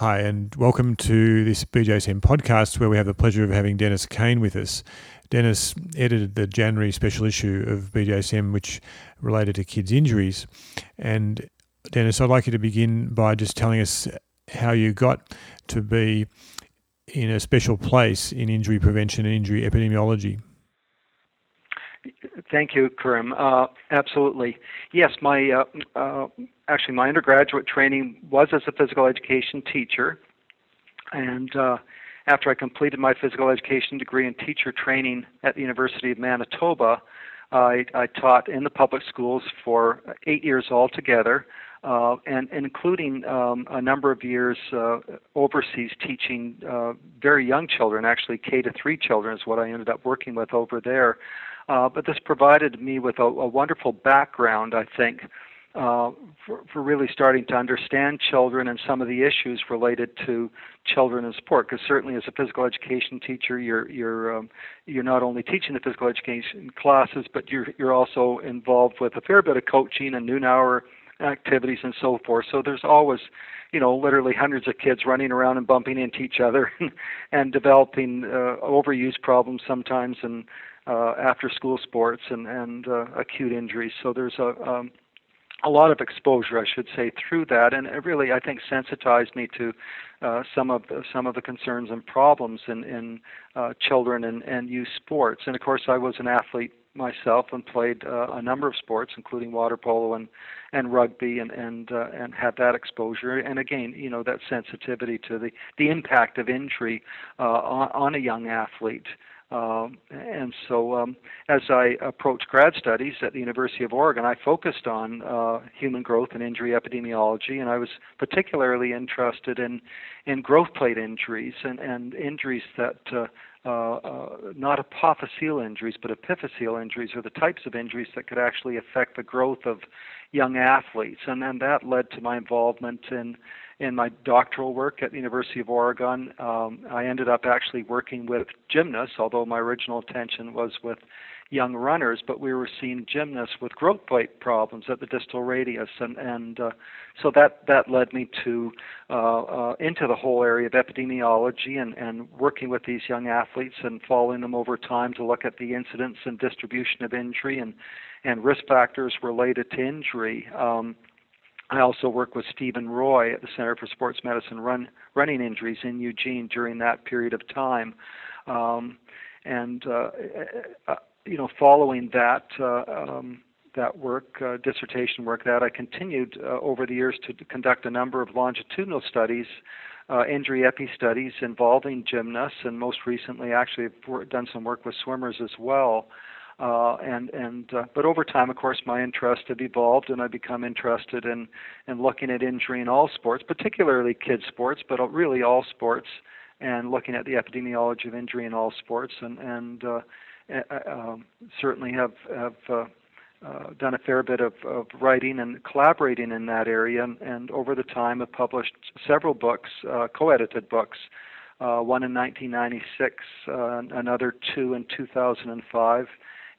Hi, and welcome to this BJSM podcast where we have the pleasure of having Dennis Caine with us. Dennis edited the January special issue of BJSM, which related to kids' injuries. And Dennis, I'd like you to begin by just telling us how you got to be in a special place in injury prevention and injury epidemiology. Thank you, Karim. Uh, absolutely. Yes, my uh, uh, actually my undergraduate training was as a physical education teacher, and uh, after I completed my physical education degree and teacher training at the University of Manitoba, I, I taught in the public schools for eight years altogether. Uh, and, and, including um, a number of years uh, overseas teaching uh, very young children, actually K to three children is what I ended up working with over there. Uh, but this provided me with a, a wonderful background, I think, uh, for, for, really starting to understand children and some of the issues related to children in sport. Because certainly, as a physical education teacher, you're you're um, you're not only teaching the physical education classes, but you're you're also involved with a fair bit of coaching and noon hour activities and so forth. So there's always, you know, literally hundreds of kids running around and bumping into each other and developing uh, overuse problems sometimes and uh, after school sports and and uh, acute injuries. So there's a um, a lot of exposure, I should say, through that, and it really, I think, sensitized me to uh, some of the, some of the concerns and problems in in uh, children and and youth sports. And of course, I was an athlete myself and played uh, a number of sports, including water polo and and rugby, and and uh, and had that exposure. And again, you know, that sensitivity to the the impact of injury uh, on, on a young athlete. Um, and so, um, as I approached grad studies at the University of Oregon, I focused on uh, human growth and injury epidemiology, and I was particularly interested in in growth plate injuries and, and injuries that uh, uh, uh, not apophyseal injuries, but epiphyseal injuries are the types of injuries that could actually affect the growth of young athletes, and then that led to my involvement in in my doctoral work at the University of Oregon. Um, I ended up actually working with gymnasts, although my original intention was with young runners, but we were seeing gymnasts with growth plate problems at the distal radius, and and uh, so that that led me to uh, uh, into the whole area of epidemiology and and working with these young athletes and following them over time to look at the incidence and distribution of injury and and risk factors related to injury. Um, I also worked with Stephen Roy at the Center for Sports Medicine run, running injuries in Eugene during that period of time. Um, and, uh, uh, you know, following that, uh, um, that work, uh, dissertation work, that I continued uh, over the years to conduct a number of longitudinal studies, uh, injury epi studies involving gymnasts, and most recently, actually, I've done some work with swimmers as well. Uh, and and uh, but over time, of course, my interest have evolved, and I become interested in in looking at injury in all sports, particularly kids sports, but really all sports, and looking at the epidemiology of injury in all sports, and and uh, uh, certainly have have. Uh, uh, done a fair bit of, of writing and collaborating in that area, and, and over the time have published several books, uh, co-edited books, uh, one in 1996, uh, another two in 2005,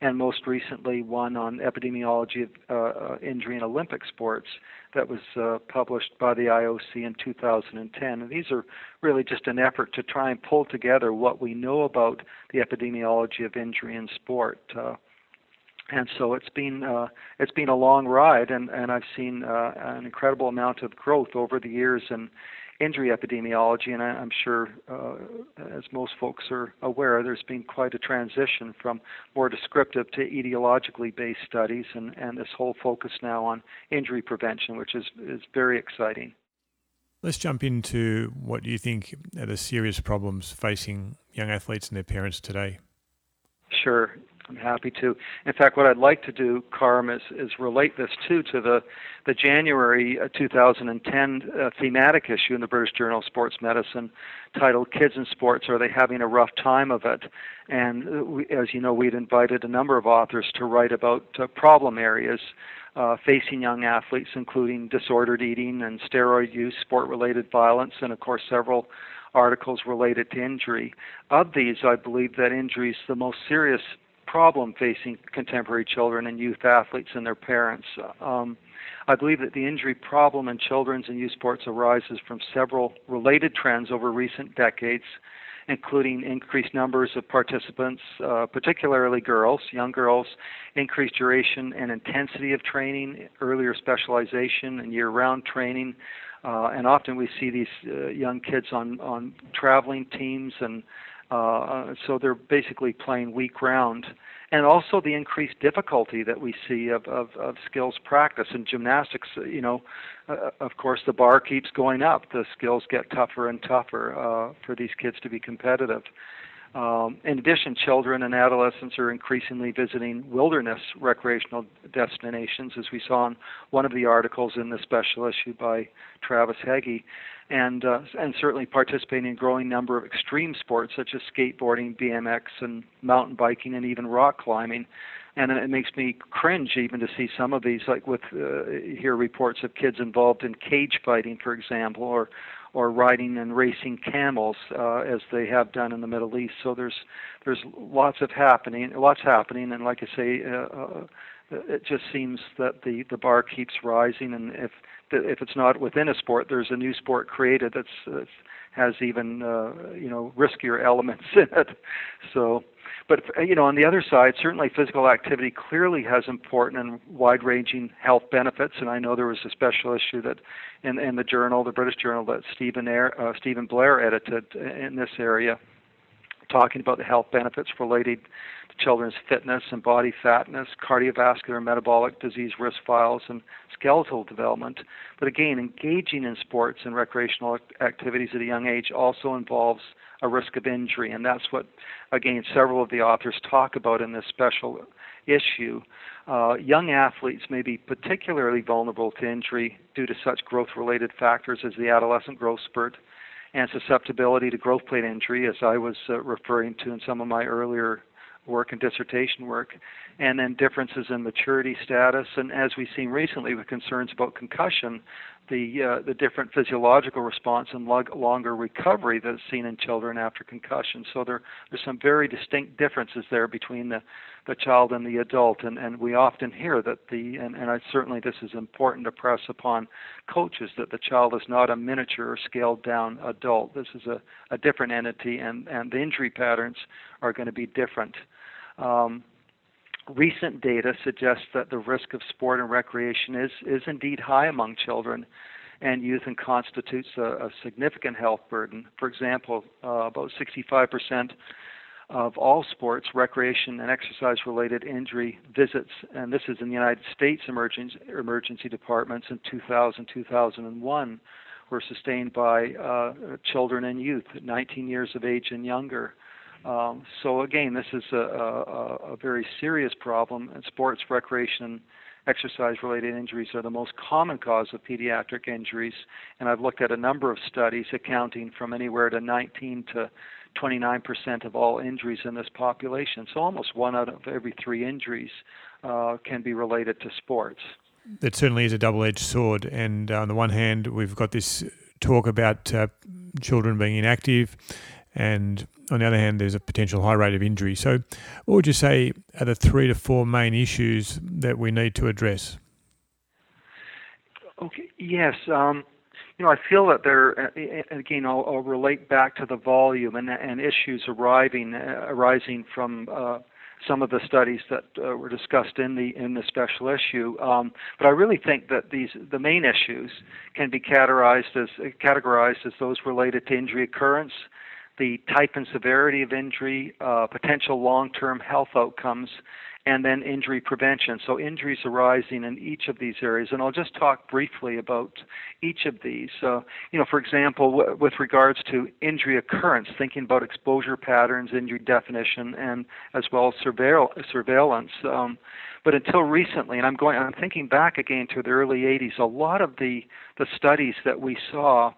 and most recently one on epidemiology of uh, uh, injury in Olympic sports that was uh, published by the IOC in 2010. And these are really just an effort to try and pull together what we know about the epidemiology of injury in sport. Uh, and so it's been uh, it's been a long ride, and, and I've seen uh, an incredible amount of growth over the years in injury epidemiology, and I, am sure, uh, as most folks are aware, there's been quite a transition from more descriptive to etiologically based studies, and, and this whole focus now on injury prevention, which is, is very exciting. Let's jump into what you think are the serious problems facing young athletes and their parents today. Sure. I'm happy to. In fact, what I'd like to do, Karim, is, is relate this too to the the January uh, 2010 uh, thematic issue in the British Journal of Sports Medicine, titled "Kids in Sports Are They Having a Rough Time of It?" And uh, we, as you know, we'd invited a number of authors to write about uh, problem areas uh, facing young athletes, including disordered eating and steroid use, sport-related violence, and of course several articles related to injury. Of these, I believe that injury is the most serious problem facing contemporary children and youth athletes and their parents. Um, I believe that the injury problem in children's and youth sports arises from several related trends over recent decades, including increased numbers of participants, uh, particularly girls, young girls, increased duration and intensity of training, earlier specialization and year-round training, uh, and often we see these uh, young kids on on traveling teams and uh, so they're basically playing weak ground. And also the increased difficulty that we see of, of, of skills practice in gymnastics. You know, uh, of course, the bar keeps going up. The skills get tougher and tougher uh, for these kids to be competitive. Um, in addition, children and adolescents are increasingly visiting wilderness recreational destinations, as we saw in one of the articles in the special issue by Travis Heggie, and uh, and certainly participating in a growing number of extreme sports such as skateboarding, BMX, and mountain biking, and even rock climbing. And it makes me cringe even to see some of these, like with uh, hear reports of kids involved in cage fighting, for example, or or riding and racing camels uh, as they have done in the Middle East. So there's there's lots of happening, lots happening, and like I say, uh, uh, it just seems that the the bar keeps rising, and if if it's not within a sport, there's a new sport created that's, that's has even uh, you know riskier elements in it. So but you know, on the other side, certainly physical activity clearly has important and wide-ranging health benefits. And I know there was a special issue that in, in the journal, the British Journal, that Stephen, Air, uh, Stephen Blair edited in this area, talking about the health benefits related children's fitness and body fatness, cardiovascular, and metabolic disease risk files, and skeletal development. But again, engaging in sports and recreational activities at a young age also involves a risk of injury. And that's what, again, several of the authors talk about in this special issue. Uh, young athletes may be particularly vulnerable to injury due to such growth related factors as the adolescent growth spurt and susceptibility to growth plate injury, as I was uh, referring to in some of my earlier work and dissertation work, and then differences in maturity status, and as we've seen recently with concerns about concussion, the uh, the different physiological response and longer recovery that's seen in children after concussion. So there there's some very distinct differences there between the the child and the adult, and and we often hear that the and and I, certainly this is important to press upon coaches that the child is not a miniature or scaled down adult. This is a a different entity, and and the injury patterns are going to be different. Um, recent data suggests that the risk of sport and recreation is, is indeed high among children and youth and constitutes a, a significant health burden. For example, uh, about 65% of all sports, recreation, and exercise related injury visits, and this is in the United States emergency, emergency departments in 2000 2001, were sustained by uh, children and youth, 19 years of age and younger. Um, so again, this is a, a, a very serious problem, and sports, recreation, exercise-related injuries are the most common cause of pediatric injuries. And I've looked at a number of studies accounting from anywhere to 19 to 29% of all injuries in this population. So almost one out of every three injuries uh, can be related to sports. It certainly is a double-edged sword. And on the one hand, we've got this talk about uh, children being inactive and on the other hand, there's a potential high rate of injury. So, what would you say are the three to four main issues that we need to address? Okay. Yes. Um, you know, I feel that there. Again, I'll, I'll, relate back to the volume and, and issues arriving uh, arising from. Uh, some of the studies that uh, were discussed in the in the special issue. Um, but I really think that these the main issues can be categorized as categorized as those related to injury occurrence, the type and severity of injury, uh, potential long-term health outcomes, and then injury prevention. So injuries arising in each of these areas, and I'll just talk briefly about each of these. Uh, you know, for example, w- with regards to injury occurrence, thinking about exposure patterns, injury definition, and as well as surveil- surveillance. Um, but until recently, and I'm going, I'm thinking back again to the early 80s. A lot of the the studies that we saw,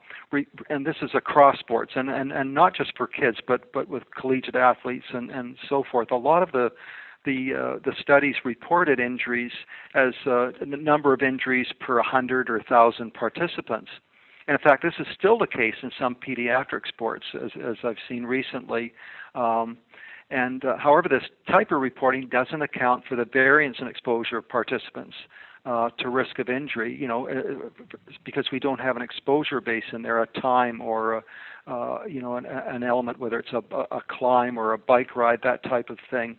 and this is across sports, and and and not just for kids, but but with collegiate athletes and and so forth. A lot of the the uh, the studies reported injuries as uh, the number of injuries per 100 or 1,000 participants. And in fact, this is still the case in some pediatric sports, as, as I've seen recently. Um, and uh, however, this type of reporting doesn't account for the variance in exposure of participants. uh, to risk of injury. You know, uh, because we don't have an exposure base in there, a time or a, uh, you know an, an element, whether it's a, a climb or a bike ride, that type of thing.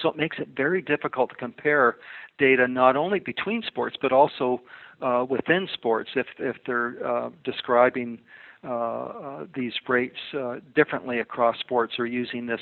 So it makes it very difficult to compare data not only between sports but also uh, within sports if if they're uh, describing uh, uh, these rates uh, differently across sports or using this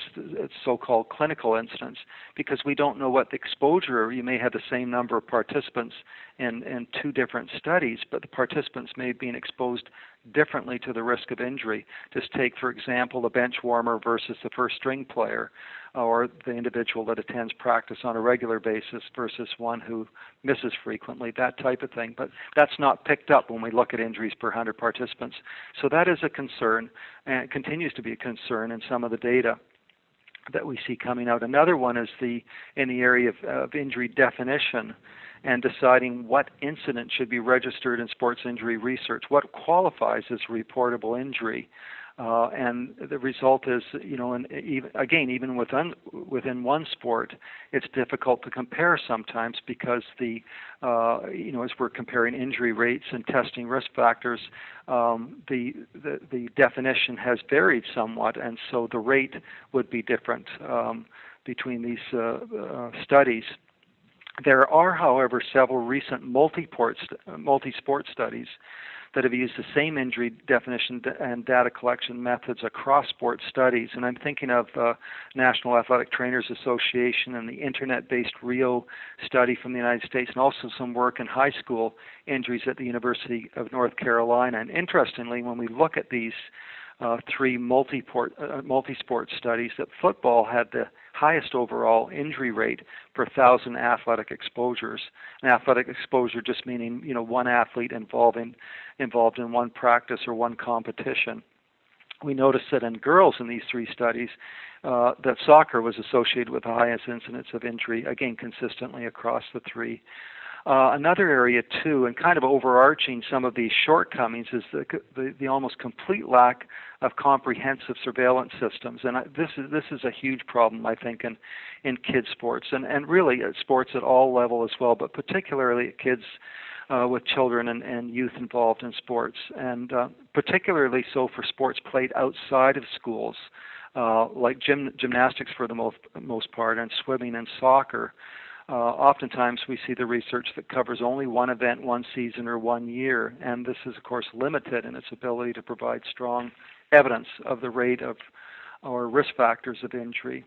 so-called clinical incidence because we don't know what the exposure. You may have the same number of participants in, in two different studies, but the participants may have been exposed differently to the risk of injury. Just take, for example, the bench warmer versus the first string player, or the individual that attends practice on a regular basis versus one who misses frequently, that type of thing. But that's not picked up when we look at injuries per 100 participants. So that is a concern, and continues to be a concern in some of the data that we see coming out. Another one is the in the area of, of injury definition and deciding what incident should be registered in sports injury research, what qualifies as reportable injury. Uh, and the result is, you know, and even, again, even within within one sport, it's difficult to compare sometimes because the, uh, you know, as we're comparing injury rates and testing risk factors, um, the, the the definition has varied somewhat, and so the rate would be different um, between these uh, uh studies. There are, however, several recent multi-sport studies that have used the same injury definition and data collection methods across sports studies. And I'm thinking of uh, National Athletic Trainers Association and the internet-based RIO study from the United States, and also some work in high school injuries at the University of North Carolina. And interestingly, when we look at these uh, three multi-sport, uh, multi-sport studies, that football had the highest overall injury rate per thousand athletic exposures. An athletic exposure just meaning you know one athlete involving involved in one practice or one competition. We noticed that in girls in these three studies, uh, that soccer was associated with the highest incidence of injury, again consistently across the three. Uh, another area too, and kind of overarching some of these shortcomings, is the, the, the almost complete lack of comprehensive surveillance systems, and I, this is this is a huge problem I think in in kids sports and and really at sports at all level as well, but particularly at kids. Uh, with children and, and youth involved in sports, and uh, particularly so for sports played outside of schools, uh, like gym, gymnastics for the most most part, and swimming and soccer uh, oftentimes we see the research that covers only one event, one season, or one year, and this is, of course, limited in its ability to provide strong evidence of the rate of or risk factors of injury.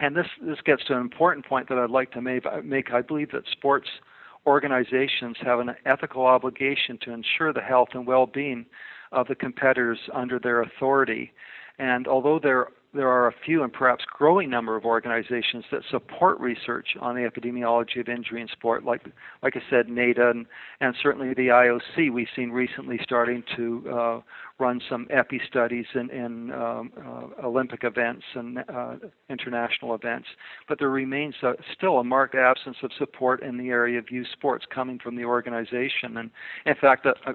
And this, this gets to an important point that I'd like to make. I believe that sports organizations have an ethical obligation to ensure the health and well being of the competitors under their authority. And although there there are a few and perhaps growing number of organizations that support research on the epidemiology of injury in sport, like like I said, NATA and, and certainly the IOC. We've seen recently starting to uh, run some epi studies in, in um, uh, Olympic events and uh, international events, but there remains a, still a marked absence of support in the area of youth sports coming from the organization. And in fact, uh, uh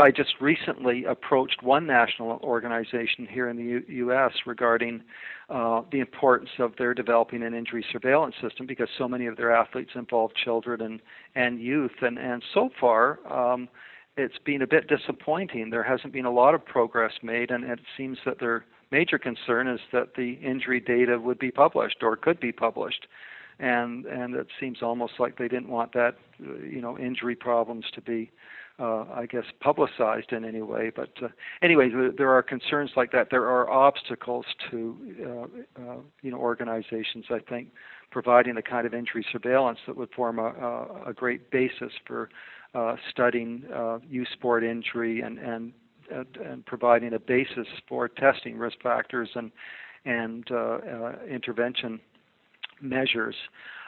I just recently approached one national organization here in the U- U.S. regarding uh, the importance of their developing an injury surveillance system because so many of their athletes involve children and and youth. And and so far. Um, it's been a bit disappointing. There hasn't been a lot of progress made, and it seems that their major concern is that the injury data would be published or could be published, and and it seems almost like they didn't want that, you know, injury problems to be, uh, I guess, publicized in any way. But uh, anyway, there are concerns like that. There are obstacles to, uh, uh, you know, organizations. I think providing the kind of injury surveillance that would form a, a, a great basis for uh, studying uh, youth sport injury and, and and providing a basis for testing risk factors and and uh, uh, intervention measures.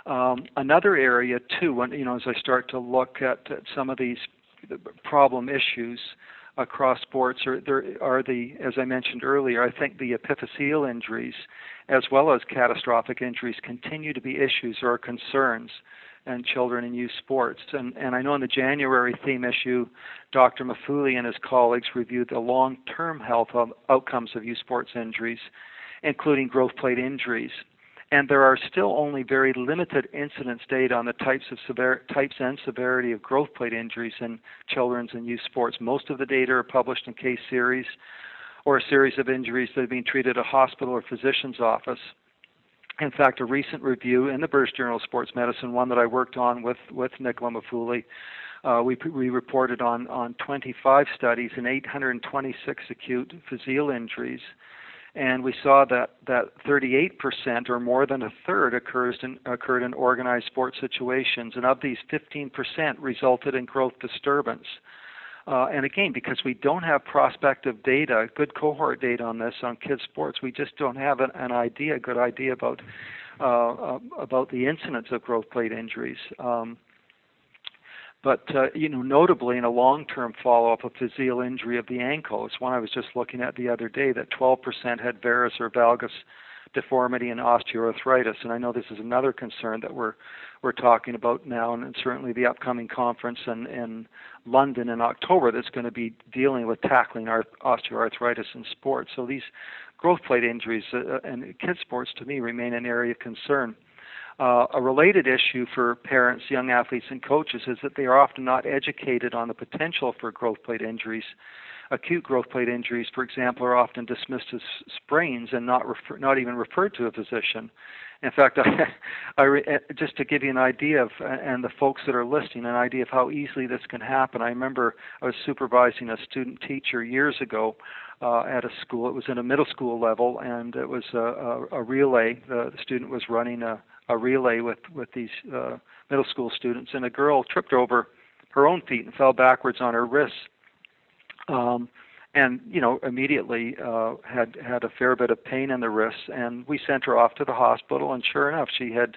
Um, another area too, when you know, as I start to look at, at some of these problem issues across sports, are there are the, as I mentioned earlier, I think the epiphyseal injuries, as well as catastrophic injuries, continue to be issues or concerns and children in youth sports. And, and I know in the January theme issue, Dr. Maffulli and his colleagues reviewed the long term health outcomes of youth sports injuries, including growth plate injuries. and there are still only very limited incidence data on the types of sever- types and severity of growth plate injuries in children's and youth sports. Most of the data are published in case series or a series of injuries that have been treated at a hospital or physician's office. In fact, a recent review in the British Journal of Sports Medicine, one that I worked on with with Nicola Maffulli, uh, we, we reported on, on 25 studies and 826 acute physeal injuries. And we saw that that 38% or more than a third occurs in, occurred in organized sports situations, and of these, 15% resulted in growth disturbance. Uh, and again, because we don't have prospective data, good cohort data on this on kids sports, we just don't have an, an idea, a good idea about uh, uh, about the incidence of growth plate injuries. Um, but uh, you know, notably in a long-term follow-up of physeal injury of the ankle, it's one I was just looking at the other day that 12% had varus or valgus deformity and osteoarthritis. And I know this is another concern that we're we're talking about now, and certainly the upcoming conference in, in London in October that's going to be dealing with tackling our osteoarthritis in sports. So these growth plate injuries uh, and kids sports to me remain an area of concern. Uh, a related issue for parents, young athletes, and coaches is that they are often not educated on the potential for growth plate injuries. Acute growth plate injuries, for example, are often dismissed as sprains and not refer, not even referred to a physician. In fact, I, I re, eh, just to give you an idea of, and the folks that are listening, an idea of how easily this can happen. I remember I was supervising a student teacher years ago uh, at a school. It was in a middle school level, and it was a, a, a relay. The, the student was running a, a relay with with these uh, middle school students, and a girl tripped over her own feet and fell backwards on her wrists. Um, and you know immediately uh, had had a fair bit of pain in the wrists, and we sent her off to the hospital. And sure enough, she had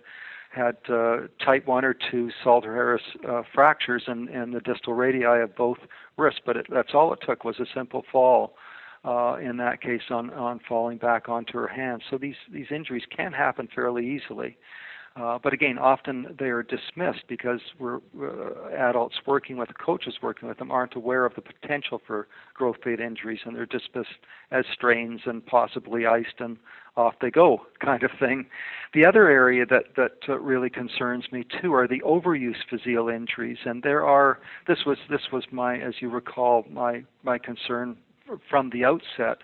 had uh, type one or two Salter-Harris uh, fractures in, in the distal radii of both wrists. But it, that's all it took was a simple fall. Uh, in that case, on on falling back onto her hands. So these these injuries can happen fairly easily. Uh, but again, often they are dismissed because we're uh, adults working with coaches working with them aren't aware of the potential for growth plate injuries, and they're dismissed as strains and possibly iced and off they go kind of thing. The other area that that uh, really concerns me too are the overuse physeal injuries, and there are this was this was my as you recall my my concern from the outset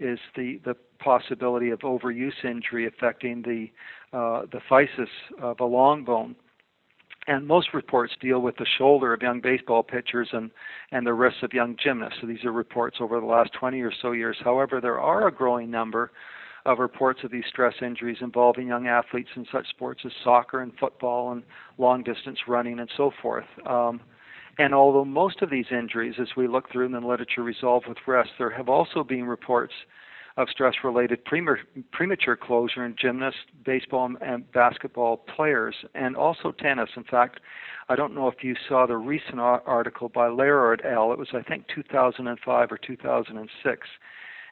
is the the possibility of overuse injury affecting the uh, the physis of a long bone. And most reports deal with the shoulder of young baseball pitchers and, and the wrists of young gymnasts. So these are reports over the last 20 or so years. However, there are a growing number of reports of these stress injuries involving young athletes in such sports as soccer and football and long distance running and so forth. Um, and although most of these injuries, as we look through in the literature, resolve with rest, there have also been reports of stress related premature closure in gymnasts, baseball, and basketball players, and also tennis. In fact, I don't know if you saw the recent article by Laor et al. It was, I think, 2005 or 2006.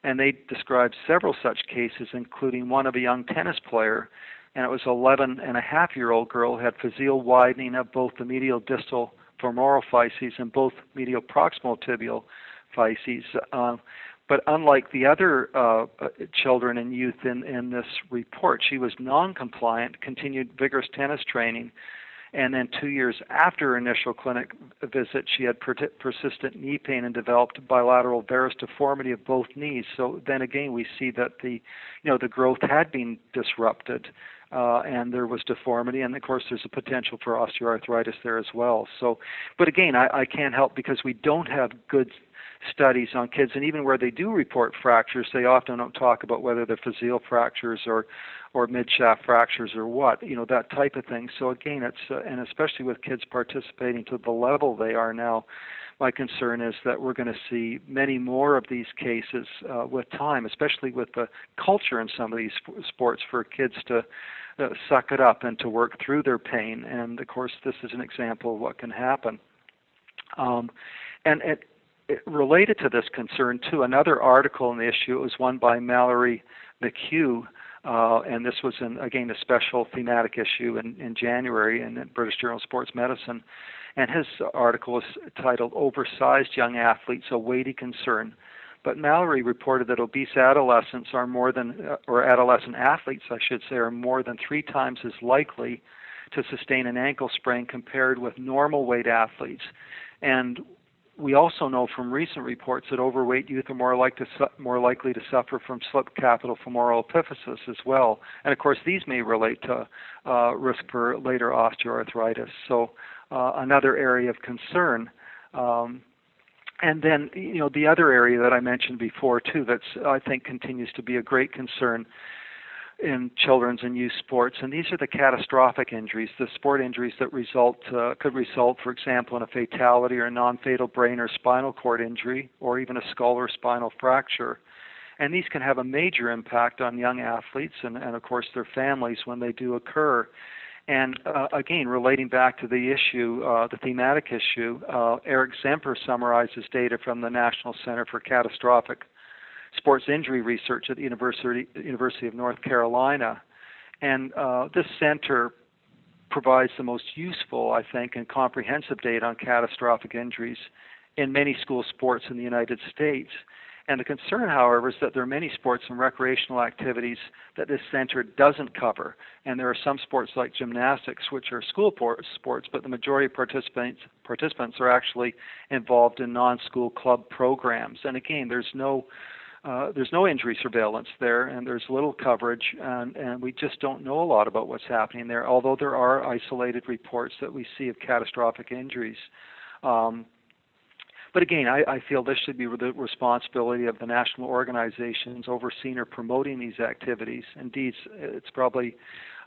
And they described several such cases, including one of a young tennis player, and it was 11 and a half year old girl who had physeal widening of both the medial distal femoral physes and both medial proximal tibial physes. Uh, but unlike the other uh, children and youth in, in this report, she was non compliant, continued vigorous tennis training, and then two years after her initial clinic visit, she had per- persistent knee pain and developed bilateral varus deformity of both knees. So then again, we see that the, you know, the growth had been disrupted, uh, and there was deformity, and of course, there's a potential for osteoarthritis there as well. So, but again, I, I can't help because we don't have good studies on kids, and even where they do report fractures, they often don't talk about whether they're physeal fractures or or midshaft fractures or what, you know, that type of thing. So again, it's uh, and especially with kids participating to the level they are now, my concern is that we're going to see many more of these cases uh, with time, especially with the culture in some of these sports for kids to uh, suck it up and to work through their pain. And of course, this is an example of what can happen. Um, and it, related to this concern, too, another article in the issue was one by Malachy McHugh, uh, and this was, in, again, a special thematic issue in, in January in the British Journal of Sports Medicine. And his article was titled Oversized Young Athletes, a Weighty Concern. But Malachy reported that obese adolescents are more than, uh, or adolescent athletes, I should say, are more than three times as likely to sustain an ankle sprain compared with normal weight athletes. And we also know from recent reports that overweight youth are more, like su- more likely to suffer from slip capital femoral epiphysis as well. And of course, these may relate to uh, risk for later osteoarthritis. So, uh, another area of concern. Um, and then, you know, the other area that I mentioned before too, that's I think continues to be a great concern in children's and youth sports, and these are the catastrophic injuries, the sport injuries that result uh, could result, for example, in a fatality or a non-fatal brain or spinal cord injury, or even a skull or spinal fracture. And these can have a major impact on young athletes and, and of course, their families when they do occur. And uh, again, relating back to the issue, uh, the thematic issue, uh, Eric Zemper summarizes data from the National Center for Catastrophic Sports Injury Research at the University, University of North Carolina. And uh, this center provides the most useful, I think, and comprehensive data on catastrophic injuries in many school sports in the United States. And the concern, however, is that there are many sports and recreational activities that this center doesn't cover. And there are some sports like gymnastics, which are school sports, but the majority of participants participants are actually involved in non-school club programs. And again, there's no uh, there's no injury surveillance there, and there's little coverage, and, and we just don't know a lot about what's happening there. Although there are isolated reports that we see of catastrophic injuries. Um, but again, I, I feel this should be the responsibility of the national organizations overseeing or promoting these activities. Indeed, it's probably,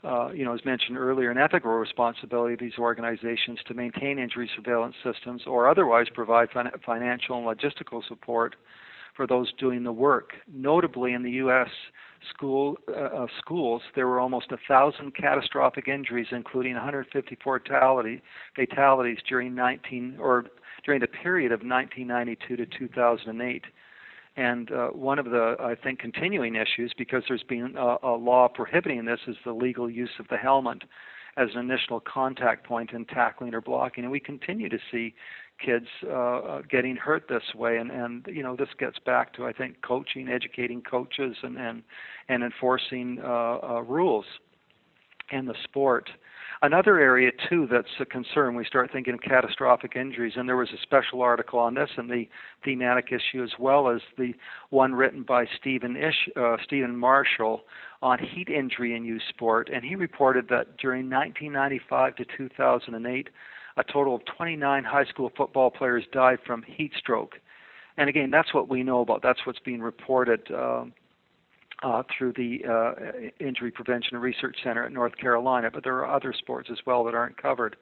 uh, you know, as mentioned earlier, an ethical responsibility of these organizations to maintain injury surveillance systems or otherwise provide fin- financial and logistical support for those doing the work. Notably, in the U.S. School, uh, schools, there were almost a thousand catastrophic injuries, including 154 fatality, fatalities during 19 or during the period of 1992 to 2008. And uh, one of the, I think, continuing issues, because there's been a, a, law prohibiting this, is the legal use of the helmet as an initial contact point in tackling or blocking. And we continue to see kids uh, uh getting hurt this way. And, and, you know, this gets back to, I think, coaching, educating coaches, and, and, and enforcing uh, uh rules in the sport. Another area, too, that's a concern, we start thinking of catastrophic injuries, and there was a special article on this in the thematic issue as well as the one written by Stephen, Ish, uh, Stephen Marshall on heat injury in youth sport, and he reported that during 1995 to 2008, a total of 29 high school football players died from heat stroke. And again, that's what we know about. That's what's being reported. Um, uh, through the uh, Injury Prevention and Research Center at North Carolina, but there are other sports as well that aren't covered.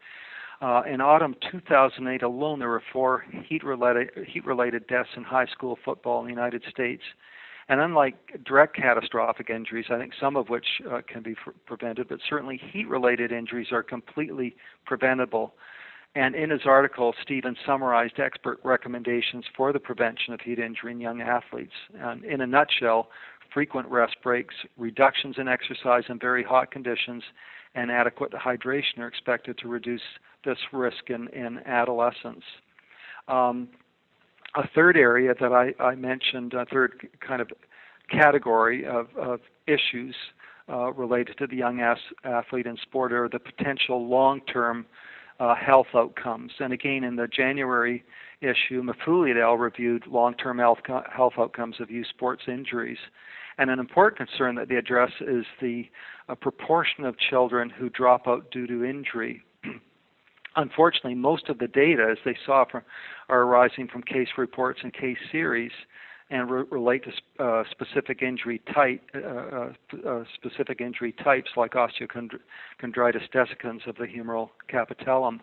Uh, in autumn 2008 alone, there were four heat-related, heat-related deaths in high school football in the United States. And unlike direct catastrophic injuries, I think some of which uh, can be prevented, but certainly heat-related injuries are completely preventable. And in his article, Stephen summarized expert recommendations for the prevention of heat injury in young athletes. And in a nutshell, frequent rest breaks, reductions in exercise in very hot conditions, and adequate hydration are expected to reduce this risk in, in adolescence. Um, a third area that I, I, mentioned, a third kind of category of, of issues uh, related to the young as- athlete in sport are the potential long term uh, health outcomes. And again, in the January issue, Maffulli et al. reviewed long term health, health outcomes of youth sports injuries. And an important concern that they address is the uh, proportion of children who drop out due to injury. Unfortunately, most of the data, as they saw, from, are arising from case reports and case series and re- relate to uh, specific injury type, uh, uh, uh specific injury types like osteochondritis dissecans of the humeral capitellum.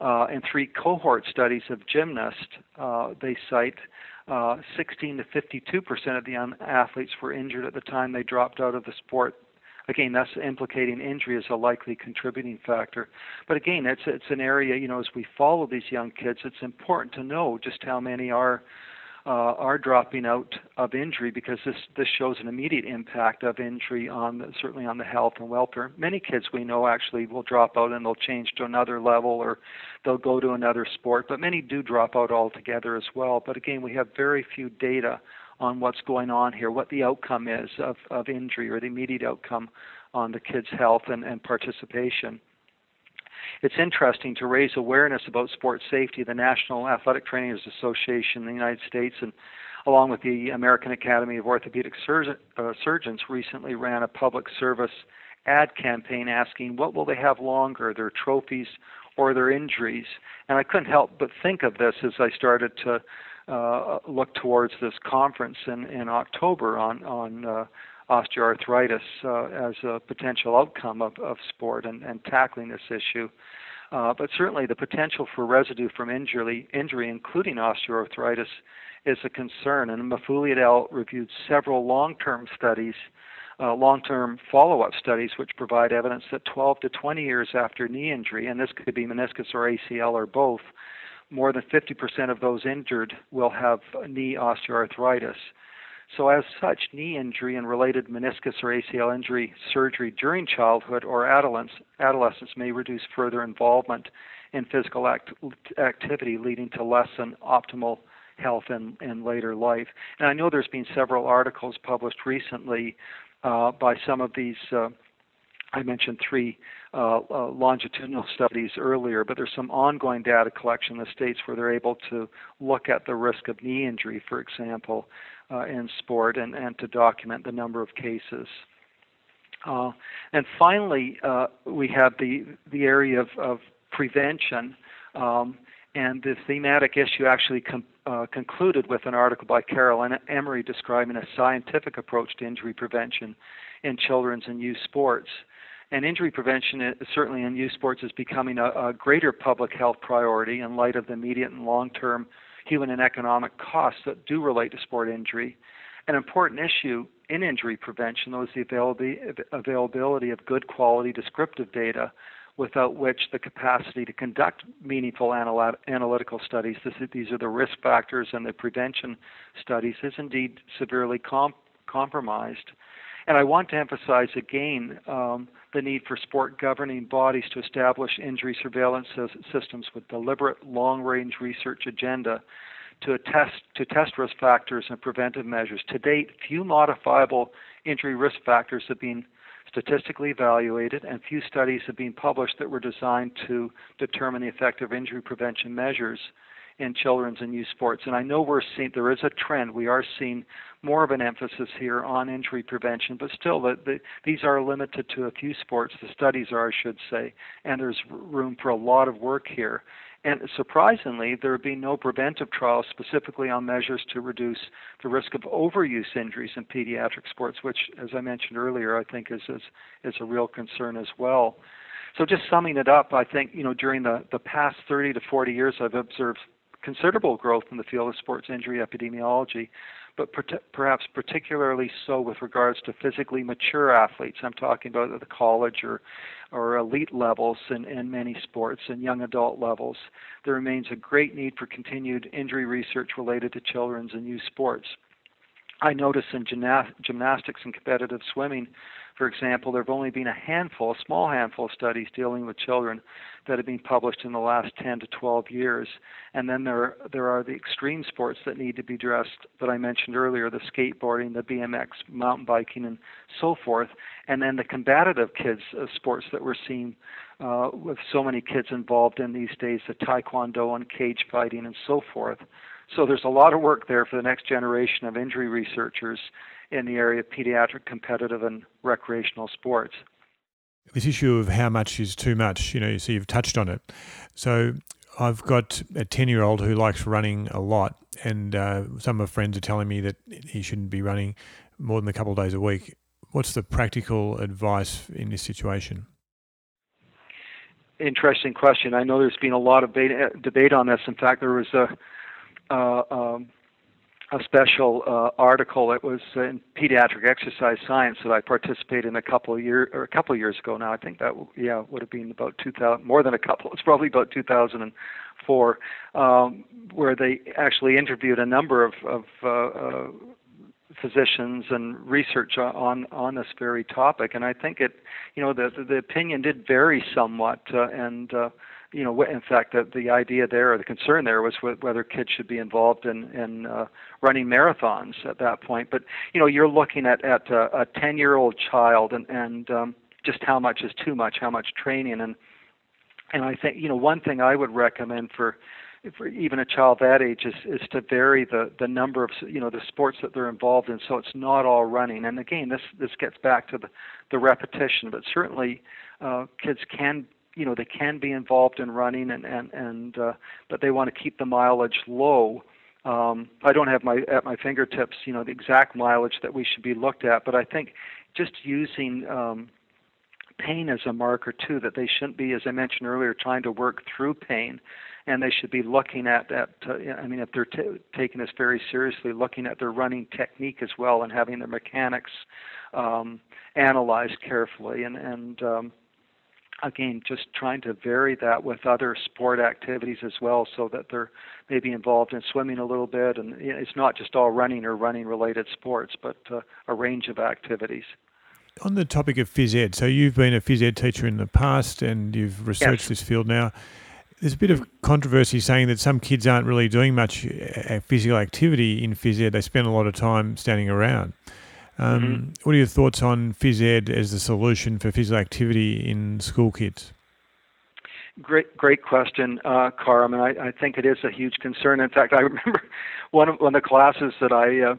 Uh, in three cohort studies of gymnasts, uh, they cite uh, 16 to 52 percent of the athletes were injured at the time they dropped out of the sport. Again, that's implicating injury as a likely contributing factor. But again, it's it's an area you know as we follow these young kids, it's important to know just how many are uh, are dropping out of injury because this this shows an immediate impact of injury on the, certainly on the health and welfare. Many kids we know actually will drop out and they'll change to another level or they'll go to another sport, but many do drop out altogether as well. But again, we have very few data on what's going on here, what the outcome is of, of injury or the immediate outcome on the kid's health and, and participation it's interesting to raise awareness about sports safety. The National Athletic Trainers Association in the United States and along with the American Academy of Orthopedic uh, Surgeons recently ran a public service ad campaign asking what will they have longer, their trophies or their injuries. And I couldn't help but think of this as I started to uh, look towards this conference in, in October on on uh, osteoarthritis uh, as a potential outcome of, of sport and, and tackling this issue. Uh, but certainly the potential for residue from injury, injury, including osteoarthritis, is a concern. And Maffulli et al. reviewed several long-term studies, uh, long-term follow-up studies, which provide evidence that 12 to 20 years after knee injury, and this could be meniscus or ACL or both, more than 50% of those injured will have knee osteoarthritis. So, as such, knee injury and related meniscus or ACL injury surgery during childhood or adolescence may reduce further involvement in physical act- activity, leading to less than optimal health in, in later life. And I know there's been several articles published recently uh, by some of these. Uh, I mentioned three uh, uh, longitudinal studies earlier, but there's some ongoing data collection in the states where they're able to look at the risk of knee injury, for example, uh, in sport and, and to document the number of cases. Uh, and finally, uh, we have the, the area of, of prevention. Um, and the thematic issue actually com- uh, concluded with an article by Carol Emery describing a scientific approach to injury prevention in children's and youth sports. And injury prevention, certainly in youth sports, is becoming a, a greater public health priority in light of the immediate and long term human and economic costs that do relate to sport injury. An important issue in injury prevention though is the availability of good quality descriptive data without which the capacity to conduct meaningful analytical studies, these are the risk factors and the prevention studies, is indeed severely comp- compromised. And I want to emphasize again um, the need for sport governing bodies to establish injury surveillance systems with deliberate long range research agenda to test, to test risk factors and preventive measures. To date, few modifiable injury risk factors have been statistically evaluated, and few studies have been published that were designed to determine the effect of injury prevention measures in children's and youth sports. And I know we're seeing there is a trend. We are seeing more of an emphasis here on injury prevention, but still, the, the, these are limited to a few sports. The studies are, I should say, and there's room for a lot of work here. And surprisingly, there have been no preventive trials specifically on measures to reduce the risk of overuse injuries in pediatric sports, which, as I mentioned earlier, I think is is, is a real concern as well. So just summing it up, I think you know during the, the past 30 to 40 years, I've observed considerable growth in the field of sports injury epidemiology, but per- perhaps particularly so with regards to physically mature athletes. I'm talking about at the college or, or elite levels in, in many sports and young adult levels. There remains a great need for continued injury research related to children's and youth sports. I notice in gymnastics and competitive swimming, for example, there have only been a handful, a small handful of studies dealing with children that have been published in the last 10 to 12 years. And then there, there are the extreme sports that need to be addressed that I mentioned earlier the skateboarding, the BMX, mountain biking, and so forth. And then the combative kids uh, sports that we're seeing uh, with so many kids involved in these days the taekwondo and cage fighting and so forth. So there's a lot of work there for the next generation of injury researchers in the area of pediatric competitive and recreational sports. This issue of how much is too much, you know, so you've touched on it. So I've got a 10 year old who likes running a lot, and uh, some of my friends are telling me that he shouldn't be running more than a couple of days a week. What's the practical advice in this situation? Interesting question. I know there's been a lot of debate, debate on this. In fact, there was a uh, um, a special uh, article. that was in Pediatric Exercise Science that I participated in a couple of years or a couple of years ago now. I think that yeah would have been about 2000, more than a couple. It's probably about 2004, um, where they actually interviewed a number of, of uh, uh, physicians and research on on this very topic. And I think it, you know, the the opinion did vary somewhat, uh, and uh, you know, in fact, the, the idea there or the concern there was whether kids should be involved in, in uh, running marathons at that point. But you know, you're looking at at a, a 10 year old child and and um, just how much is too much, how much training, and and I think you know one thing I would recommend for for even a child that age is, is to vary the, the number of you know the sports that they're involved in so it's not all running. And again this this gets back to the, the repetition. But certainly uh, kids can you know they can be involved in running and and and uh, but they want to keep the mileage low. Um, I don't have my at my fingertips, you know, the exact mileage that we should be looked at, but I think just using um, pain as a marker too, that they shouldn't be, as I mentioned earlier, trying to work through pain, and they should be looking at that. Uh, I mean, if they're t- taking this very seriously, looking at their running technique as well, and having their mechanics um, analyzed carefully, and and um, again, just trying to vary that with other sport activities as well, so that they're maybe involved in swimming a little bit, and it's not just all running or running-related sports, but uh, a range of activities. On the topic of phys ed, so you've been a phys ed teacher in the past, and you've researched yes. this field now. There's a bit of controversy saying that some kids aren't really doing much uh, physical activity in phys ed. They spend a lot of time standing around. Um, mm-hmm. What are your thoughts on phys ed as the solution for physical activity in school kids? Great, great question, uh, Karim, and I, I think it is a huge concern. In fact, I remember one of one of the classes that I uh,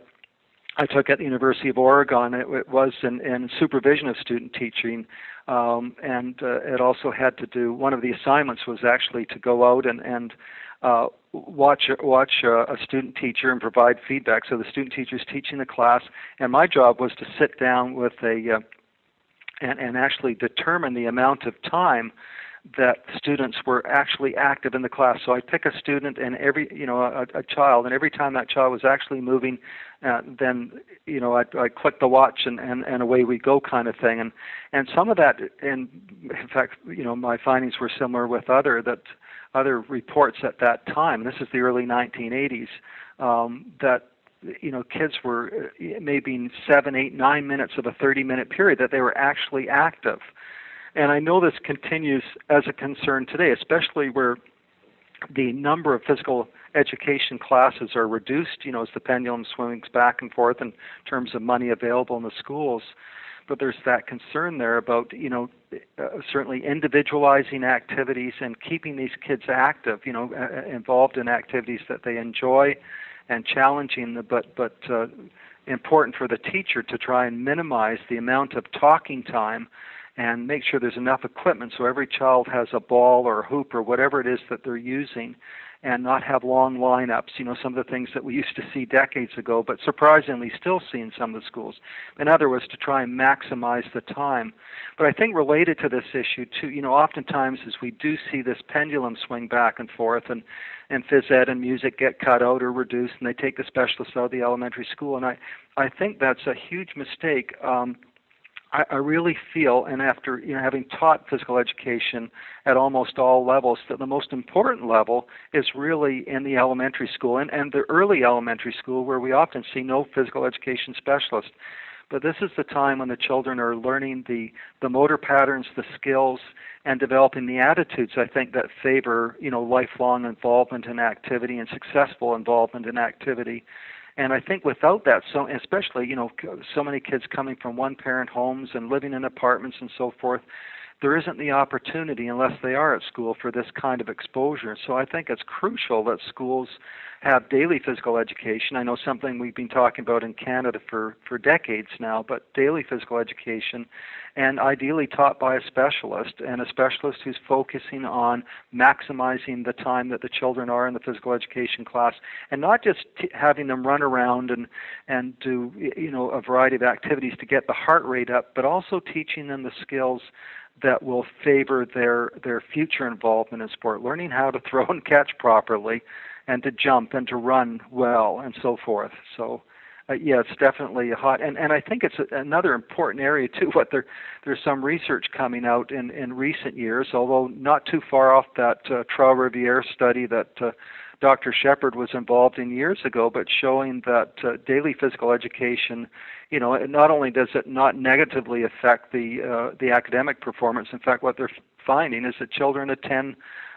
I took at the University of Oregon. It, it was in, in supervision of student teaching, um, and uh, it also had to do. One of the assignments was actually to go out and and uh, watch watch uh, a student teacher and provide feedback. So the student teacher is teaching the class, and my job was to sit down with a uh, and, and actually determine the amount of time that students were actually active in the class. So I pick a student and every, you know, a, a child, and every time that child was actually moving, uh, then, you know, I, I click the watch and, and, and away we go kind of thing. And, and some of that, and in fact, you know, my findings were similar with other that other reports at that time. This is the early 1980s. Um, that you know kids were uh, maybe seven, eight, nine minutes of a 30-minute period that they were actually active. And I know this continues as a concern today, especially where the number of physical education classes are reduced, you know, as the pendulum swings back and forth in terms of money available in the schools. But there's that concern there about you know uh, certainly individualizing activities and keeping these kids active you know uh, uh, involved in activities that they enjoy and challenging but but uh, important for the teacher to try and minimize the amount of talking time and make sure there's enough equipment so every child has a ball or a hoop or whatever it is that they're using and not have long lineups, you know, some of the things that we used to see decades ago, but surprisingly still see in some of the schools. In other words, to try and maximize the time. But I think related to this issue too, you know, oftentimes as we do see this pendulum swing back and forth and and phys ed and music get cut out or reduced and they take the specialists out of the elementary school and I I think that's a huge mistake. Um, I, I really feel, and after you know having taught physical education at almost all levels, that the most important level is really in the elementary school and, and the early elementary school, where we often see no physical education specialist. But this is the time when the children are learning the, the motor patterns, the skills, and developing the attitudes I think that favor you know lifelong involvement in activity and successful involvement in activity. And I think without that, so especially you know so many kids coming from one parent homes and living in apartments and so forth, there isn't the opportunity unless they are at school for this kind of exposure. So I think it's crucial that schools have daily physical education. I know something we've been talking about in Canada for, for decades now, but daily physical education and ideally taught by a specialist and a specialist who's focusing on maximizing the time that the children are in the physical education class and not just t- having them run around and and do you know a variety of activities to get the heart rate up, but also teaching them the skills that will favor their their future involvement in sport, learning how to throw and catch properly and to jump and to run well and so forth. So uh, yeah, it's definitely hot, and and I think it's a, another important area too. What there there's some research coming out in in recent years, although not too far off that uh, Trois-Rivières study that uh, Dr. Shephard was involved in years ago, but showing that uh, daily physical education, you know, not only does it not negatively affect the uh, the academic performance. In fact, what they're finding is that children attend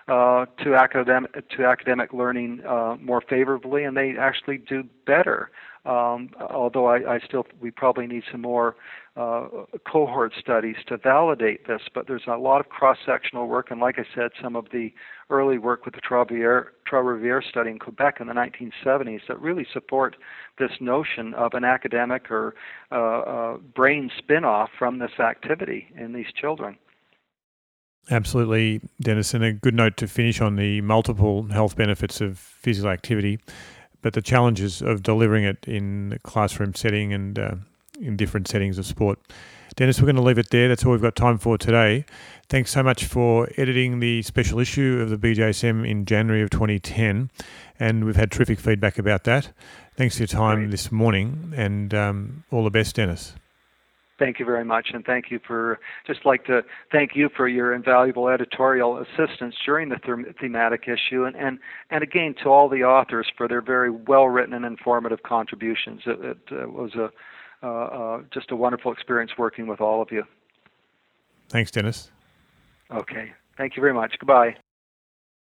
uh, to academic to academic learning uh, more favorably, and they actually do better. Um, although I, I, still, we probably need some more uh, cohort studies to validate this. But there's a lot of cross-sectional work, and like I said, some of the early work with the Trois-Rivières study in Quebec in the 1970s that really support this notion of an academic or uh, uh, brain spin-off from this activity in these children. Absolutely, Dennis. And a good note to finish on the multiple health benefits of physical activity, but the challenges of delivering it in the classroom setting and uh, in different settings of sport. Dennis, we're going to leave it there. That's all we've got time for today. Thanks so much for editing the special issue of the BJSM in January of 2010. And we've had terrific feedback about that. Thanks for your time Great. this morning and um, all the best, Dennis. Thank you very much, and thank you for just like to thank you for your invaluable editorial assistance during the thematic issue, and, and and again to all the authors for their very well written and informative contributions. It, it was a uh, uh, just a wonderful experience working with all of you. Thanks, Dennis. Okay. Thank you very much. Goodbye.